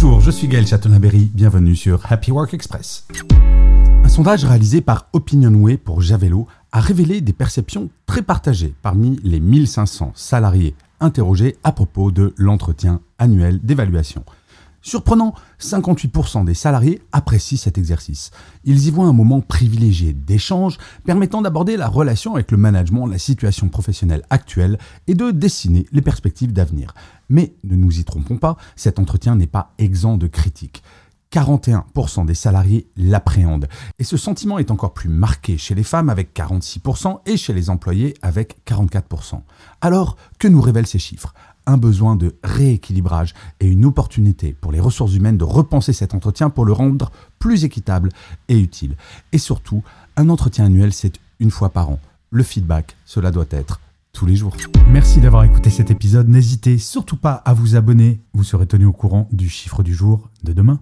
Bonjour, je suis Gaël Chatonaberry, bienvenue sur Happy Work Express. Un sondage réalisé par Opinionway pour Javello a révélé des perceptions très partagées parmi les 1500 salariés interrogés à propos de l'entretien annuel d'évaluation. Surprenant, 58% des salariés apprécient cet exercice. Ils y voient un moment privilégié d'échange permettant d'aborder la relation avec le management, la situation professionnelle actuelle et de dessiner les perspectives d'avenir. Mais ne nous y trompons pas, cet entretien n'est pas exempt de critiques. 41% des salariés l'appréhendent. Et ce sentiment est encore plus marqué chez les femmes avec 46% et chez les employés avec 44%. Alors, que nous révèlent ces chiffres? Un besoin de rééquilibrage et une opportunité pour les ressources humaines de repenser cet entretien pour le rendre plus équitable et utile. Et surtout, un entretien annuel, c'est une fois par an. Le feedback, cela doit être tous les jours. Merci d'avoir écouté cet épisode. N'hésitez surtout pas à vous abonner. Vous serez tenu au courant du chiffre du jour de demain.